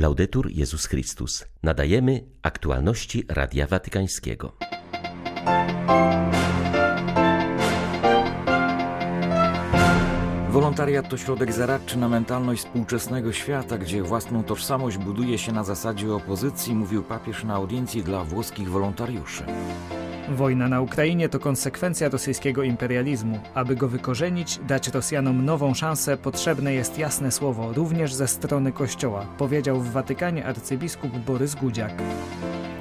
Laudetur Jezus Chrystus. Nadajemy aktualności Radia Watykańskiego. Wolontariat to środek zaradczy na mentalność współczesnego świata, gdzie własną tożsamość buduje się na zasadzie opozycji, mówił papież na audiencji dla włoskich wolontariuszy. Wojna na Ukrainie to konsekwencja rosyjskiego imperializmu. Aby go wykorzenić, dać Rosjanom nową szansę, potrzebne jest jasne słowo, również ze strony Kościoła, powiedział w Watykanie arcybiskup Borys Gudziak.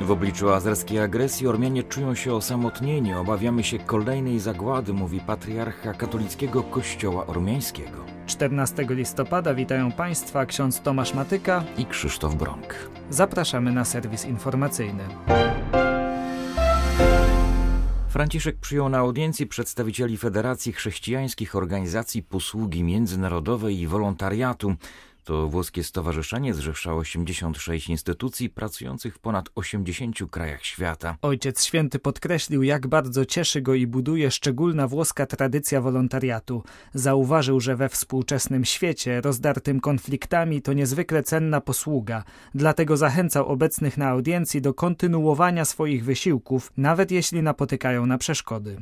W obliczu azerskiej agresji Ormianie czują się osamotnieni. Obawiamy się kolejnej zagłady, mówi patriarcha katolickiego Kościoła Ormiańskiego. 14 listopada witają Państwa ksiądz Tomasz Matyka i Krzysztof Bronk. Zapraszamy na serwis informacyjny. Franciszek przyjął na audiencji przedstawicieli Federacji Chrześcijańskich Organizacji Posługi Międzynarodowej i Wolontariatu. To włoskie stowarzyszenie zrzesza 86 instytucji pracujących w ponad 80 krajach świata. Ojciec Święty podkreślił, jak bardzo cieszy go i buduje szczególna włoska tradycja wolontariatu. Zauważył, że we współczesnym świecie, rozdartym konfliktami, to niezwykle cenna posługa. Dlatego zachęcał obecnych na audiencji do kontynuowania swoich wysiłków, nawet jeśli napotykają na przeszkody.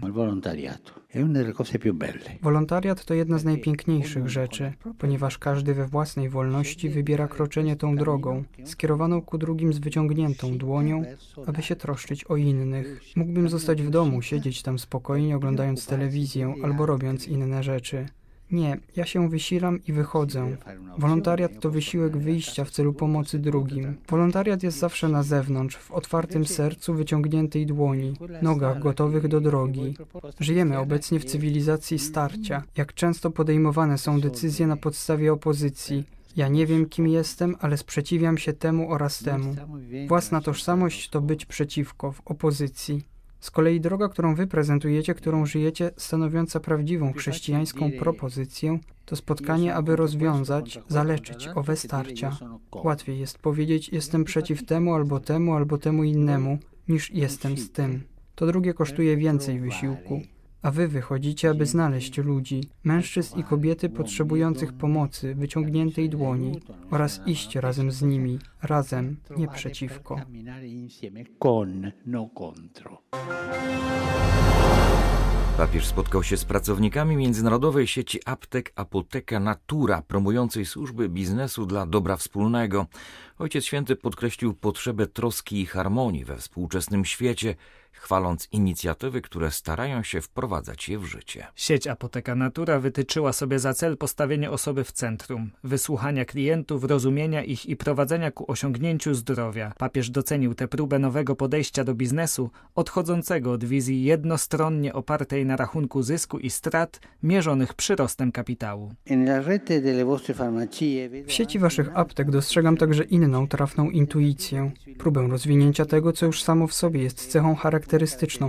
Wolontariat to jedna z najpiękniejszych rzeczy, ponieważ każdy we własnej wolności wybiera kroczenie tą drogą, skierowaną ku drugim z wyciągniętą dłonią, aby się troszczyć o innych. Mógłbym zostać w domu, siedzieć tam spokojnie, oglądając telewizję albo robiąc inne rzeczy. Nie, ja się wysilam i wychodzę. Wolontariat to wysiłek wyjścia w celu pomocy drugim. Wolontariat jest zawsze na zewnątrz, w otwartym sercu, wyciągniętej dłoni, nogach gotowych do drogi. Żyjemy obecnie w cywilizacji starcia. Jak często podejmowane są decyzje na podstawie opozycji, ja nie wiem, kim jestem, ale sprzeciwiam się temu oraz temu. Własna tożsamość to być przeciwko, w opozycji. Z kolei droga, którą wy prezentujecie, którą żyjecie, stanowiąca prawdziwą chrześcijańską propozycję, to spotkanie, aby rozwiązać, zaleczyć owe starcia. Łatwiej jest powiedzieć, jestem przeciw temu albo temu, albo temu innemu, niż jestem z tym. To drugie kosztuje więcej wysiłku a wy wychodzicie, aby znaleźć ludzi, mężczyzn i kobiety potrzebujących pomocy, wyciągniętej dłoni oraz iść razem z nimi, razem, nie przeciwko. Papież spotkał się z pracownikami międzynarodowej sieci aptek Apoteka Natura, promującej służby biznesu dla dobra wspólnego. Ojciec Święty podkreślił potrzebę troski i harmonii we współczesnym świecie, chwaląc inicjatywy, które starają się wprowadzać je w życie. Sieć Apoteka Natura wytyczyła sobie za cel postawienie osoby w centrum, wysłuchania klientów, rozumienia ich i prowadzenia ku osiągnięciu zdrowia. Papież docenił tę próbę nowego podejścia do biznesu, odchodzącego od wizji jednostronnie opartej na rachunku zysku i strat, mierzonych przyrostem kapitału. W sieci waszych aptek dostrzegam także inną trafną intuicję, próbę rozwinięcia tego, co już samo w sobie jest cechą charakterystyczną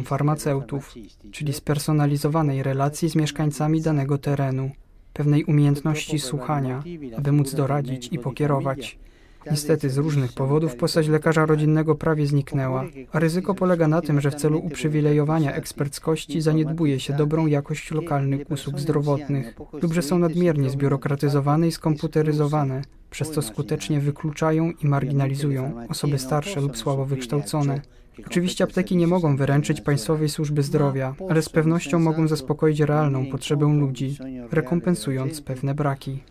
farmaceutów, czyli spersonalizowanej relacji z mieszkańcami danego terenu, pewnej umiejętności słuchania, aby móc doradzić i pokierować. Niestety z różnych powodów postać lekarza rodzinnego prawie zniknęła, a ryzyko polega na tym, że w celu uprzywilejowania eksperckości zaniedbuje się dobrą jakość lokalnych usług zdrowotnych lub że są nadmiernie zbiurokratyzowane i skomputeryzowane, przez co skutecznie wykluczają i marginalizują osoby starsze lub słabo wykształcone. Oczywiście apteki nie mogą wyręczyć państwowej służby zdrowia, ale z pewnością mogą zaspokoić realną potrzebę ludzi, rekompensując pewne braki.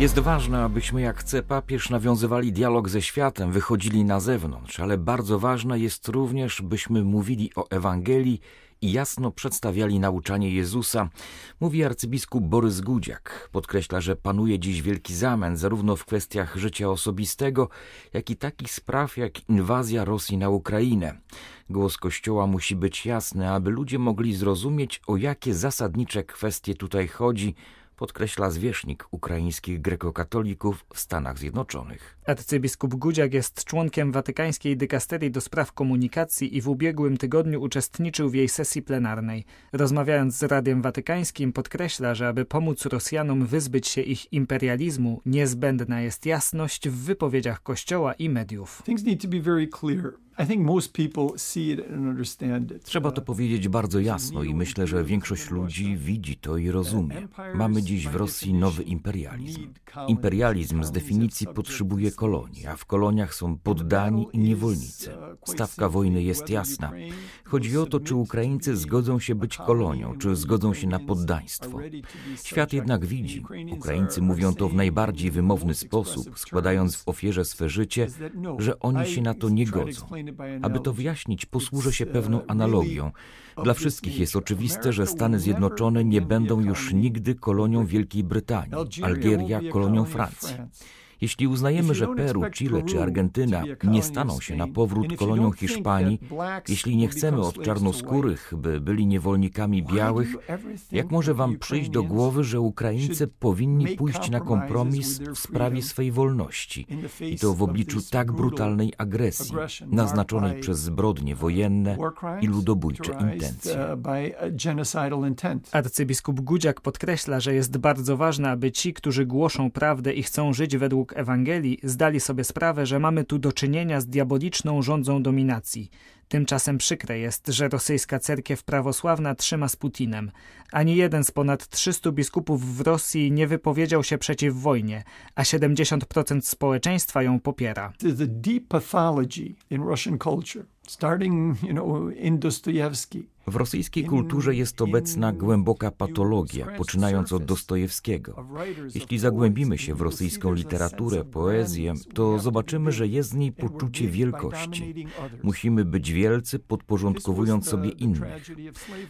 Jest ważne, abyśmy, jak chce papież, nawiązywali dialog ze światem, wychodzili na zewnątrz, ale bardzo ważne jest również, byśmy mówili o Ewangelii i jasno przedstawiali nauczanie Jezusa, mówi arcybiskup Borys Gudziak. Podkreśla, że panuje dziś wielki zamęt zarówno w kwestiach życia osobistego, jak i takich spraw jak inwazja Rosji na Ukrainę. Głos Kościoła musi być jasny, aby ludzie mogli zrozumieć, o jakie zasadnicze kwestie tutaj chodzi, podkreśla zwierzchnik ukraińskich grekokatolików w Stanach Zjednoczonych. Arcybiskup Gudziak jest członkiem Watykańskiej Dykasterii do Spraw Komunikacji i w ubiegłym tygodniu uczestniczył w jej sesji plenarnej. Rozmawiając z Radiem Watykańskim podkreśla, że aby pomóc Rosjanom wyzbyć się ich imperializmu, niezbędna jest jasność w wypowiedziach Kościoła i mediów. Trzeba to powiedzieć bardzo jasno i myślę, że większość ludzi widzi to i rozumie. Mamy dziś w Rosji nowy imperializm. Imperializm z definicji potrzebuje kolonii, a w koloniach są poddani i niewolnicy. Stawka wojny jest jasna. Chodzi o to, czy Ukraińcy zgodzą się być kolonią, czy zgodzą się na poddaństwo. Świat jednak widzi. Ukraińcy mówią to w najbardziej wymowny sposób, składając w ofierze swe życie, że oni się na to nie godzą. Aby to wyjaśnić, posłużę się pewną analogią. Dla wszystkich jest oczywiste, że Stany Zjednoczone nie będą już nigdy kolonią Wielkiej Brytanii, Algieria kolonią Francji. Jeśli uznajemy, że Peru, Chile czy Argentyna nie staną się na powrót kolonią Hiszpanii, jeśli nie chcemy od czarnoskórych, by byli niewolnikami białych, jak może wam przyjść do głowy, że Ukraińcy powinni pójść na kompromis w sprawie swej wolności? i to w obliczu tak brutalnej agresji, naznaczonej przez zbrodnie wojenne i ludobójcze intencje? Arcybiskup Gudziak podkreśla, że jest bardzo ważne, aby ci, którzy głoszą prawdę i chcą żyć według według Ewangelii zdali sobie sprawę, że mamy tu do czynienia z diaboliczną rządzą dominacji. Tymczasem przykre jest, że rosyjska cerkiew prawosławna trzyma z Putinem. Ani jeden z ponad 300 biskupów w Rosji nie wypowiedział się przeciw wojnie, a 70% społeczeństwa ją popiera. deep pathology in Russian culture, W rosyjskiej kulturze jest obecna głęboka patologia, poczynając od Dostojewskiego. Jeśli zagłębimy się w rosyjską literaturę, poezję, to zobaczymy, że jest w niej poczucie wielkości. Musimy być wielcy, podporządkowując sobie innych.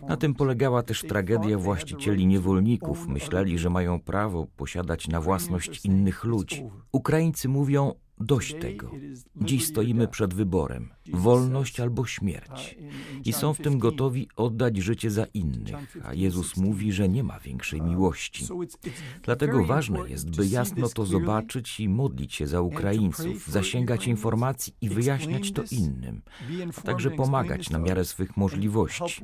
Na tym polegała też tragedia właścicieli niewolników. Myśleli, że mają prawo posiadać na własność innych ludzi. Ukraińcy mówią, Dość tego. Dziś stoimy przed wyborem wolność albo śmierć. I są w tym gotowi oddać życie za innych, a Jezus mówi, że nie ma większej miłości. Dlatego ważne jest, by jasno to zobaczyć i modlić się za Ukraińców, zasięgać informacji i wyjaśniać to innym, a także pomagać na miarę swych możliwości.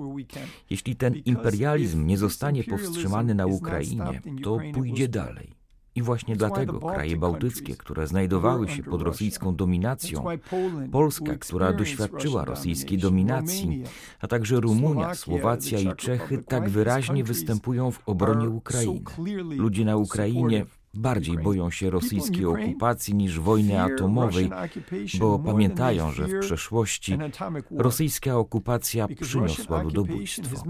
Jeśli ten imperializm nie zostanie powstrzymany na Ukrainie, to pójdzie dalej. I właśnie dlatego kraje bałtyckie, które znajdowały się pod rosyjską dominacją, Polska, która doświadczyła rosyjskiej dominacji, a także Rumunia, Słowacja i Czechy tak wyraźnie występują w obronie Ukrainy. Ludzie na Ukrainie bardziej boją się rosyjskiej okupacji niż wojny atomowej, bo pamiętają, że w przeszłości rosyjska okupacja przyniosła ludobójstwo.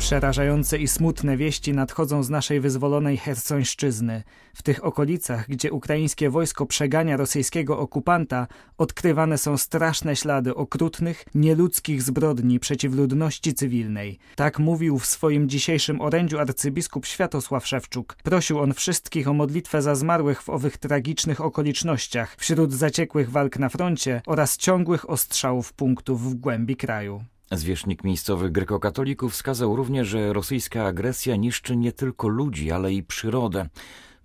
Przerażające i smutne wieści nadchodzą z naszej wyzwolonej Hersońszczyzny. W tych okolicach, gdzie ukraińskie wojsko przegania rosyjskiego okupanta, odkrywane są straszne ślady okrutnych, nieludzkich zbrodni przeciw ludności cywilnej. Tak mówił w swoim dzisiejszym orędziu arcybiskup Światosław Szewczuk. Prosił on wszystkich o modlitwę za zmarłych w owych tragicznych okolicznościach, wśród zaciekłych walk na froncie oraz ciągłych ostrzałów punktów w głębi kraju. Zwierzchnik miejscowych grekokatolików wskazał również, że rosyjska agresja niszczy nie tylko ludzi, ale i przyrodę.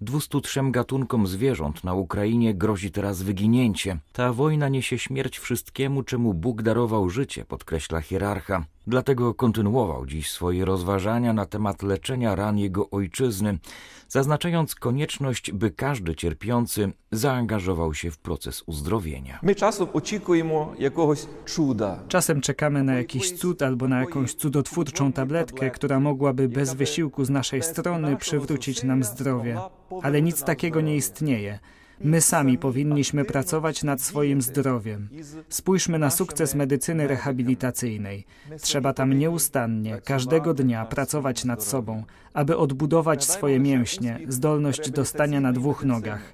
203 gatunkom zwierząt na Ukrainie grozi teraz wyginięcie. Ta wojna niesie śmierć wszystkiemu, czemu Bóg darował życie, podkreśla hierarcha. Dlatego kontynuował dziś swoje rozważania na temat leczenia ran jego ojczyzny, zaznaczając konieczność, by każdy cierpiący zaangażował się w proces uzdrowienia. My czasem oczekujemy jakiegoś cuda. Czasem czekamy na jakiś cud albo na jakąś cudotwórczą tabletkę, która mogłaby bez wysiłku z naszej strony przywrócić nam zdrowie. Ale nic takiego nie istnieje. My sami powinniśmy pracować nad swoim zdrowiem. Spójrzmy na sukces medycyny rehabilitacyjnej. Trzeba tam nieustannie, każdego dnia pracować nad sobą, aby odbudować swoje mięśnie, zdolność do stania na dwóch nogach.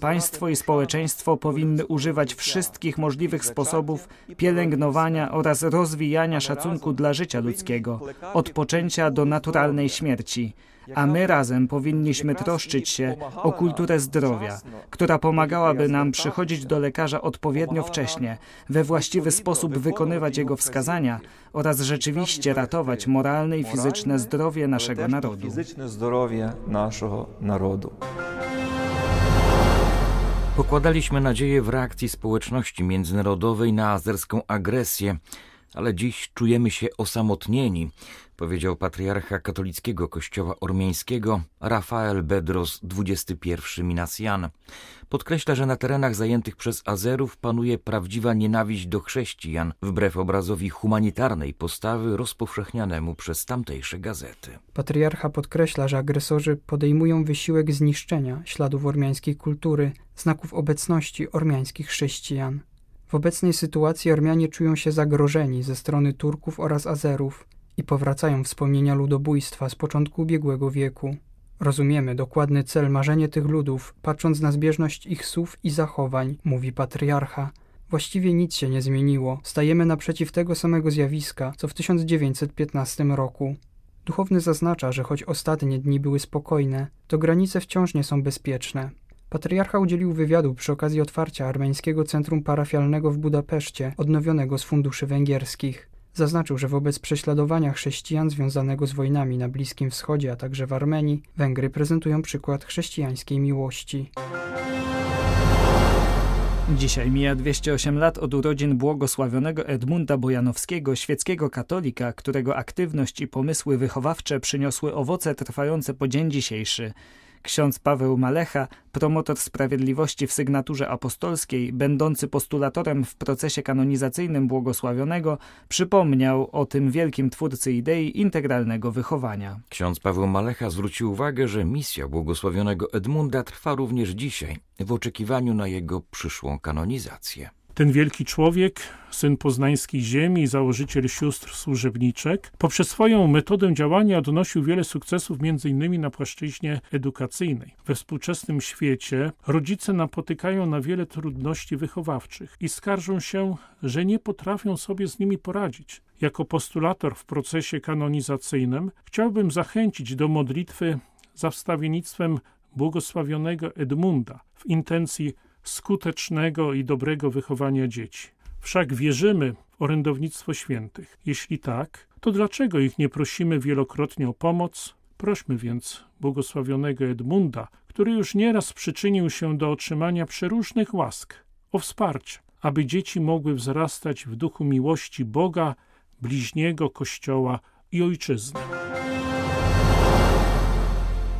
Państwo i społeczeństwo powinny używać wszystkich możliwych sposobów pielęgnowania oraz rozwijania szacunku dla życia ludzkiego, od poczęcia do naturalnej śmierci a my razem powinniśmy troszczyć się o kulturę zdrowia, która pomagałaby nam przychodzić do lekarza odpowiednio wcześnie, we właściwy sposób wykonywać jego wskazania oraz rzeczywiście ratować moralne i fizyczne zdrowie naszego narodu. Fizyczne zdrowie naszego narodu. Pokładaliśmy nadzieję w reakcji społeczności międzynarodowej na azerską agresję, ale dziś czujemy się osamotnieni, powiedział patriarcha katolickiego kościoła ormiańskiego Rafael Bedros XXI Minasjan. Podkreśla, że na terenach zajętych przez Azerów panuje prawdziwa nienawiść do chrześcijan, wbrew obrazowi humanitarnej postawy rozpowszechnianemu przez tamtejsze gazety. Patriarcha podkreśla, że agresorzy podejmują wysiłek zniszczenia śladów ormiańskiej kultury, znaków obecności ormiańskich chrześcijan. W obecnej sytuacji Ormianie czują się zagrożeni ze strony Turków oraz Azerów i powracają wspomnienia ludobójstwa z początku ubiegłego wieku. Rozumiemy dokładny cel marzenie tych ludów, patrząc na zbieżność ich słów i zachowań, mówi patriarcha. Właściwie nic się nie zmieniło. Stajemy naprzeciw tego samego zjawiska, co w 1915 roku. Duchowny zaznacza, że choć ostatnie dni były spokojne, to granice wciąż nie są bezpieczne. Patriarcha udzielił wywiadu przy okazji otwarcia armeńskiego centrum parafialnego w Budapeszcie, odnowionego z funduszy węgierskich. Zaznaczył, że wobec prześladowania chrześcijan związanego z wojnami na Bliskim Wschodzie, a także w Armenii, Węgry prezentują przykład chrześcijańskiej miłości. Dzisiaj mija 208 lat od urodzin błogosławionego Edmunda Bojanowskiego, świeckiego katolika, którego aktywność i pomysły wychowawcze przyniosły owoce trwające po dzień dzisiejszy. Ksiądz Paweł Malecha, promotor sprawiedliwości w sygnaturze apostolskiej, będący postulatorem w procesie kanonizacyjnym błogosławionego, przypomniał o tym wielkim twórcy idei integralnego wychowania. Ksiądz Paweł Malecha zwrócił uwagę, że misja błogosławionego Edmunda trwa również dzisiaj, w oczekiwaniu na jego przyszłą kanonizację. Ten wielki człowiek, syn poznańskiej ziemi, założyciel sióstr służebniczek, poprzez swoją metodę działania odnosił wiele sukcesów, m.in. na płaszczyźnie edukacyjnej. We współczesnym świecie rodzice napotykają na wiele trudności wychowawczych i skarżą się, że nie potrafią sobie z nimi poradzić. Jako postulator w procesie kanonizacyjnym chciałbym zachęcić do modlitwy za wstawiennictwem błogosławionego Edmunda w intencji skutecznego i dobrego wychowania dzieci. Wszak wierzymy w orędownictwo świętych. Jeśli tak, to dlaczego ich nie prosimy wielokrotnie o pomoc? Prośmy więc błogosławionego Edmunda, który już nieraz przyczynił się do otrzymania przeróżnych łask, o wsparcie, aby dzieci mogły wzrastać w duchu miłości Boga, bliźniego Kościoła i Ojczyzny.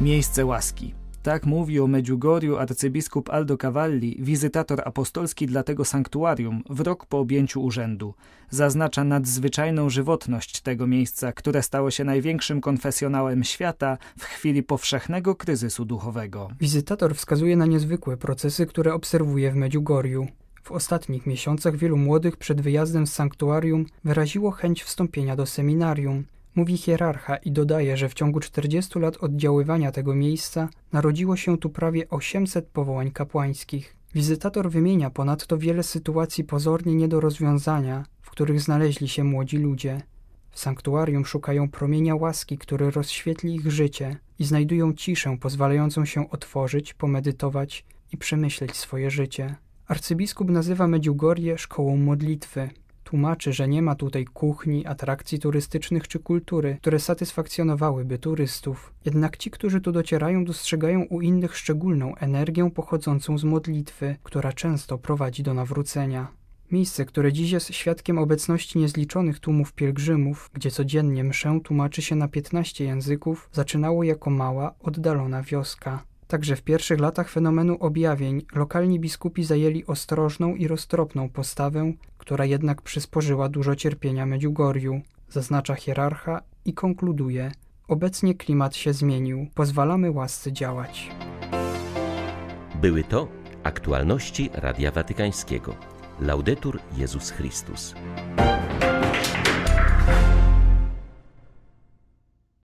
Miejsce łaski. Tak mówi o Medjugorju arcybiskup Aldo Cavalli, wizytator apostolski dla tego sanktuarium, w rok po objęciu urzędu. Zaznacza nadzwyczajną żywotność tego miejsca, które stało się największym konfesjonałem świata w chwili powszechnego kryzysu duchowego. Wizytator wskazuje na niezwykłe procesy, które obserwuje w Medjugorju. W ostatnich miesiącach wielu młodych przed wyjazdem z sanktuarium wyraziło chęć wstąpienia do seminarium mówi hierarcha i dodaje, że w ciągu 40 lat oddziaływania tego miejsca narodziło się tu prawie 800 powołań kapłańskich. Wizytator wymienia ponadto wiele sytuacji pozornie nie do rozwiązania, w których znaleźli się młodzi ludzie. W sanktuarium szukają promienia łaski, który rozświetli ich życie i znajdują ciszę pozwalającą się otworzyć, pomedytować i przemyśleć swoje życie. Arcybiskup nazywa Medjugorje szkołą modlitwy, Tłumaczy, że nie ma tutaj kuchni, atrakcji turystycznych czy kultury, które satysfakcjonowałyby turystów. Jednak ci, którzy tu docierają, dostrzegają u innych szczególną energię pochodzącą z modlitwy, która często prowadzi do nawrócenia. Miejsce, które dziś jest świadkiem obecności niezliczonych tłumów pielgrzymów, gdzie codziennie mszę tłumaczy się na 15 języków, zaczynało jako mała, oddalona wioska. Także w pierwszych latach fenomenu objawień lokalni biskupi zajęli ostrożną i roztropną postawę, która jednak przysporzyła dużo cierpienia Medjugorju, zaznacza hierarcha i konkluduje: Obecnie klimat się zmienił, pozwalamy łasce działać. Były to aktualności Radia Watykańskiego. Laudetur Jezus Chrystus.